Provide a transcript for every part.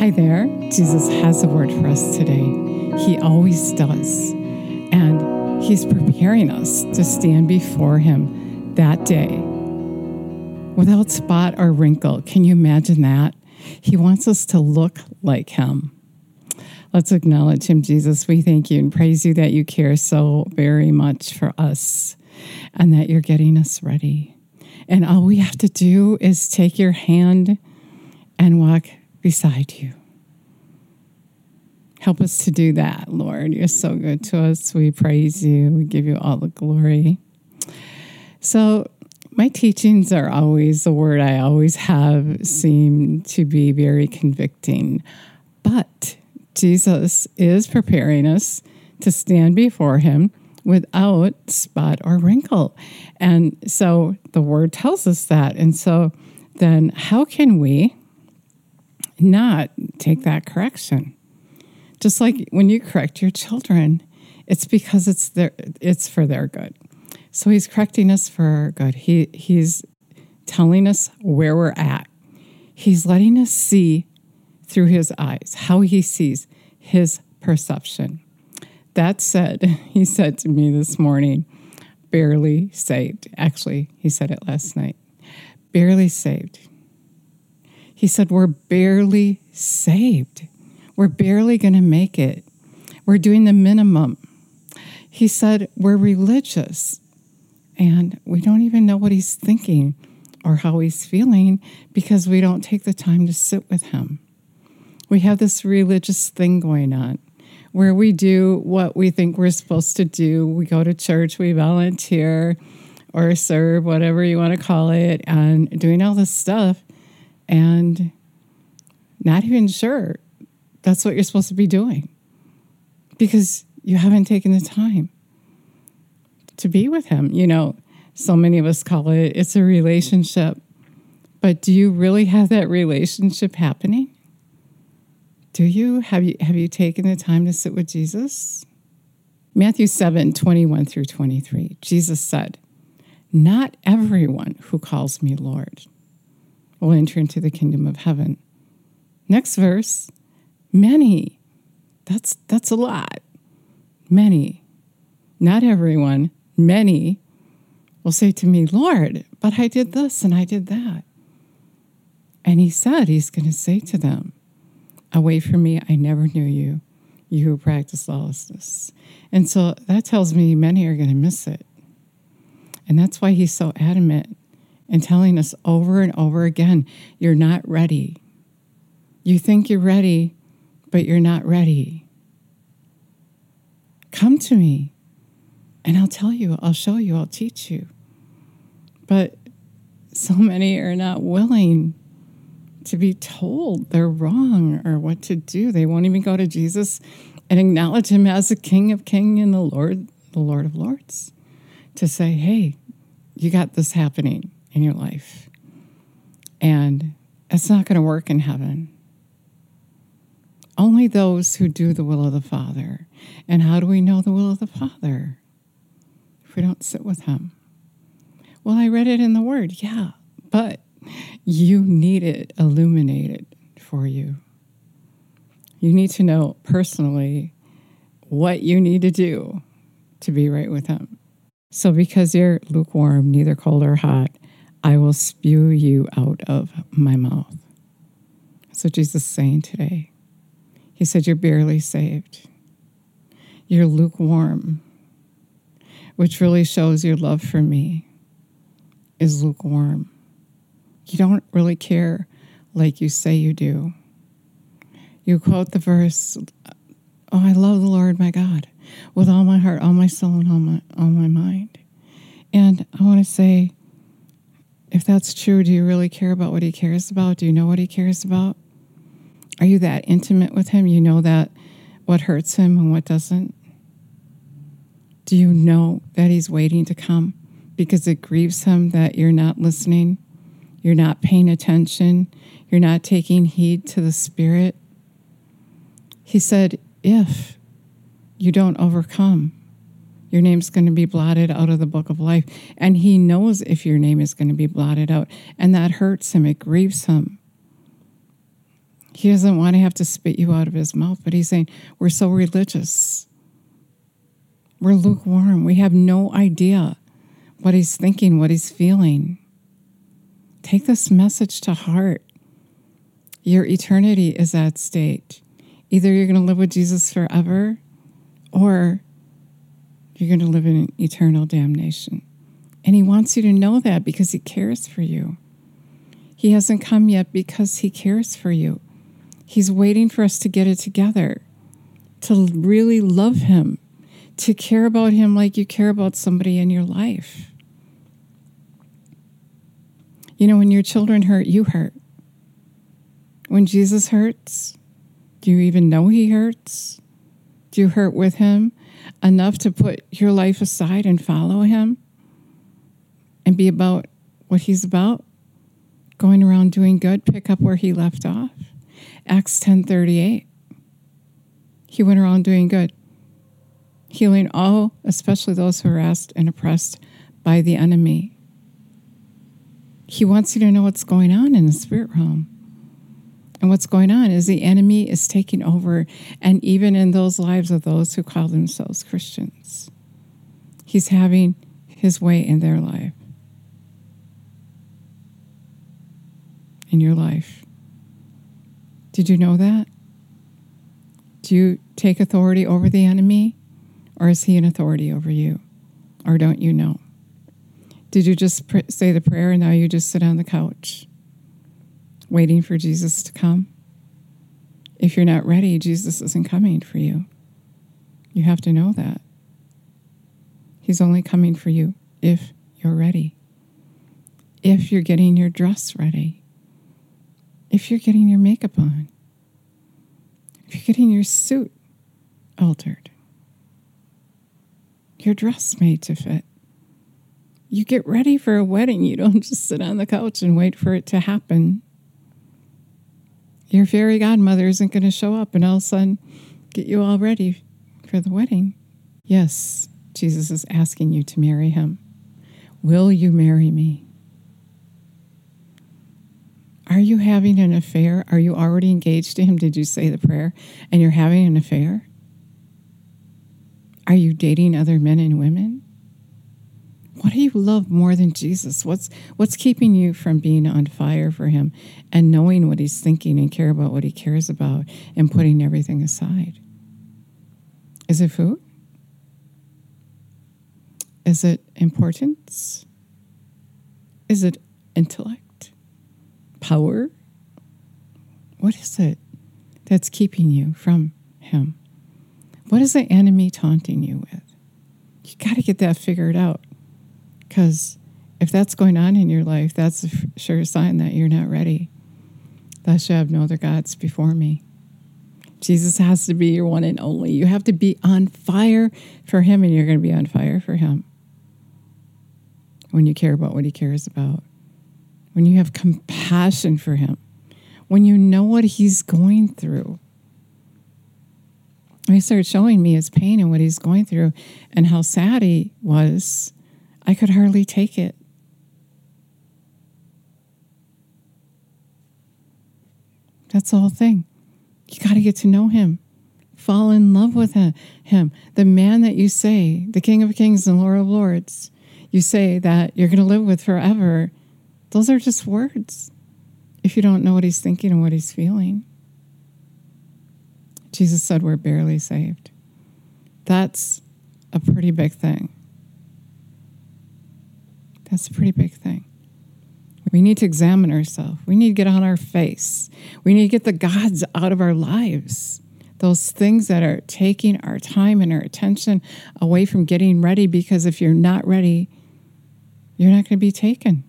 Hi there. Jesus has a word for us today. He always does. And He's preparing us to stand before Him that day without spot or wrinkle. Can you imagine that? He wants us to look like Him. Let's acknowledge Him, Jesus. We thank you and praise you that you care so very much for us and that you're getting us ready. And all we have to do is take your hand and walk beside you. Help us to do that, Lord. You're so good to us. We praise you. We give you all the glory. So, my teachings are always the word I always have seem to be very convicting. But Jesus is preparing us to stand before him without spot or wrinkle. And so the word tells us that. And so then how can we not take that correction? Just like when you correct your children, it's because it's their it's for their good. So he's correcting us for our good. He he's telling us where we're at. He's letting us see through his eyes how he sees his perception. That said, he said to me this morning, barely saved. Actually, he said it last night. Barely saved. He said, We're barely saved. We're barely going to make it. We're doing the minimum. He said, We're religious and we don't even know what he's thinking or how he's feeling because we don't take the time to sit with him. We have this religious thing going on where we do what we think we're supposed to do. We go to church, we volunteer or serve, whatever you want to call it, and doing all this stuff and not even sure that's what you're supposed to be doing because you haven't taken the time to be with him. You know, so many of us call it it's a relationship. But do you really have that relationship happening? Do you? Have you have you taken the time to sit with Jesus? Matthew 7, 21 through 23. Jesus said, Not everyone who calls me Lord will enter into the kingdom of heaven. Next verse, many. That's that's a lot. Many. Not everyone, many will say to me, Lord, but I did this and I did that. And he said, He's going to say to them, Away from me, I never knew you, you who practice lawlessness. And so that tells me many are going to miss it. And that's why he's so adamant in telling us over and over again you're not ready. You think you're ready, but you're not ready. Come to me, and I'll tell you, I'll show you, I'll teach you. But so many are not willing to be told they're wrong or what to do. They won't even go to Jesus and acknowledge him as the King of Kings and the Lord, the Lord of Lords, to say, hey, you got this happening in your life. And it's not going to work in heaven. Only those who do the will of the Father. And how do we know the will of the Father? If we don't sit with Him. Well, I read it in the Word, yeah, but you need it illuminated for you. You need to know personally what you need to do to be right with Him. So, because you're lukewarm, neither cold or hot, I will spew you out of my mouth. That's what Jesus is saying today. He said, You're barely saved. You're lukewarm, which really shows your love for me is lukewarm. You don't really care like you say you do. You quote the verse, Oh, I love the Lord my God with all my heart, all my soul, and all my, all my mind. And I want to say, if that's true, do you really care about what he cares about? Do you know what he cares about? Are you that intimate with him? You know that what hurts him and what doesn't? Do you know that he's waiting to come because it grieves him that you're not listening? You're not paying attention. You're not taking heed to the Spirit. He said, If you don't overcome, your name's going to be blotted out of the book of life. And he knows if your name is going to be blotted out. And that hurts him, it grieves him. He doesn't want to have to spit you out of his mouth, but he's saying, We're so religious. We're lukewarm. We have no idea what he's thinking, what he's feeling. Take this message to heart. Your eternity is at stake. Either you're going to live with Jesus forever or you're going to live in eternal damnation. And he wants you to know that because he cares for you. He hasn't come yet because he cares for you. He's waiting for us to get it together, to really love him, to care about him like you care about somebody in your life. You know, when your children hurt, you hurt. When Jesus hurts, do you even know he hurts? Do you hurt with him enough to put your life aside and follow him and be about what he's about? Going around doing good, pick up where he left off. Acts 10:38. He went around doing good, healing all, especially those who are harassed and oppressed by the enemy. He wants you to know what's going on in the spirit realm. And what's going on is the enemy is taking over, and even in those lives of those who call themselves Christians, he's having his way in their life. In your life. Did you know that? Do you take authority over the enemy, or is he an authority over you? Or don't you know? Did you just pr- say the prayer and now you just sit on the couch? waiting for Jesus to come. If you're not ready, Jesus isn't coming for you. You have to know that. He's only coming for you if you're ready. If you're getting your dress ready. If you're getting your makeup on. If you're getting your suit altered. Your dress made to fit. You get ready for a wedding. You don't just sit on the couch and wait for it to happen your fairy godmother isn't going to show up and all of a sudden get you all ready for the wedding. Yes, Jesus is asking you to marry him. Will you marry me? Are you having an affair? Are you already engaged to him? Did you say the prayer and you're having an affair? Are you dating other men and women? What do you love more than Jesus? What's what's keeping you from being on fire for him and knowing what he's thinking and care about what he cares about and putting everything aside? Is it food? Is it importance? Is it intellect? Power? What is it that's keeping you from him? What is the enemy taunting you with? You got to get that figured out. Because if that's going on in your life, that's a sure sign that you're not ready. Thou shalt have no other gods before me. Jesus has to be your one and only. You have to be on fire for Him, and you're going to be on fire for Him when you care about what He cares about, when you have compassion for Him, when you know what He's going through. He started showing me His pain and what He's going through and how sad He was I could hardly take it. That's the whole thing. You got to get to know him, fall in love with him. The man that you say, the King of Kings and Lord of Lords, you say that you're going to live with forever. Those are just words if you don't know what he's thinking and what he's feeling. Jesus said we're barely saved. That's a pretty big thing. That's a pretty big thing. We need to examine ourselves. We need to get on our face. We need to get the gods out of our lives. Those things that are taking our time and our attention away from getting ready, because if you're not ready, you're not going to be taken.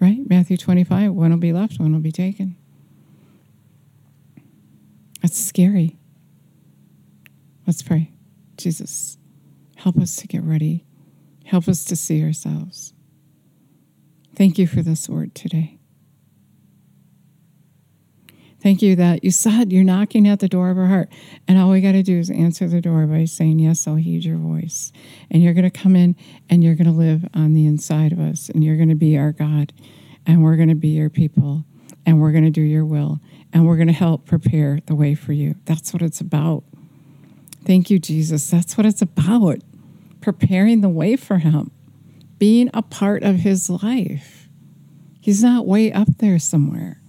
Right? Matthew 25 one will be left, one will be taken. That's scary. Let's pray. Jesus, help us to get ready. Help us to see ourselves. Thank you for this word today. Thank you that you said you're knocking at the door of our heart. And all we got to do is answer the door by saying, Yes, I'll heed your voice. And you're going to come in and you're going to live on the inside of us. And you're going to be our God. And we're going to be your people. and we're going to do your will and we're going to help prepare the way for you. That's what it's about. Thank you, Jesus. That's what it's about preparing the way for him, being a part of his life. He's not way up there somewhere.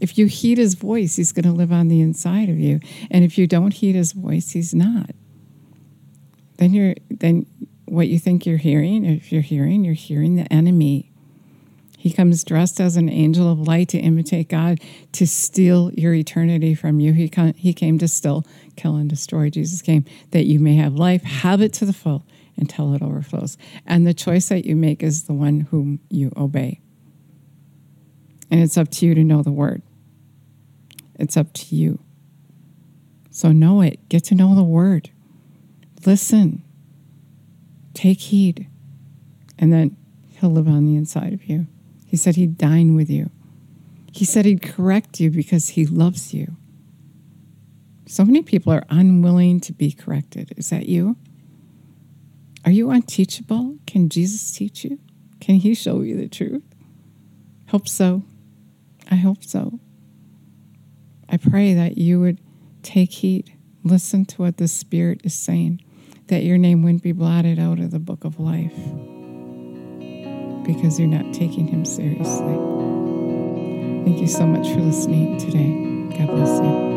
If you heed his voice, he's going to live on the inside of you. And if you don't heed his voice, he's not. Then you're then what you think you're hearing, if you're hearing, you're hearing the enemy. He comes dressed as an angel of light to imitate God, to steal your eternity from you. He, come, he came to steal, kill and destroy. Jesus came that you may have life, have it to the full until it overflows. And the choice that you make is the one whom you obey. And it's up to you to know the word. It's up to you. So know it. Get to know the word. Listen. Take heed. And then he'll live on the inside of you. He said he'd dine with you. He said he'd correct you because he loves you. So many people are unwilling to be corrected. Is that you? Are you unteachable? Can Jesus teach you? Can he show you the truth? Hope so. I hope so. I pray that you would take heed, listen to what the Spirit is saying, that your name wouldn't be blotted out of the book of life because you're not taking Him seriously. Thank you so much for listening today. God bless you.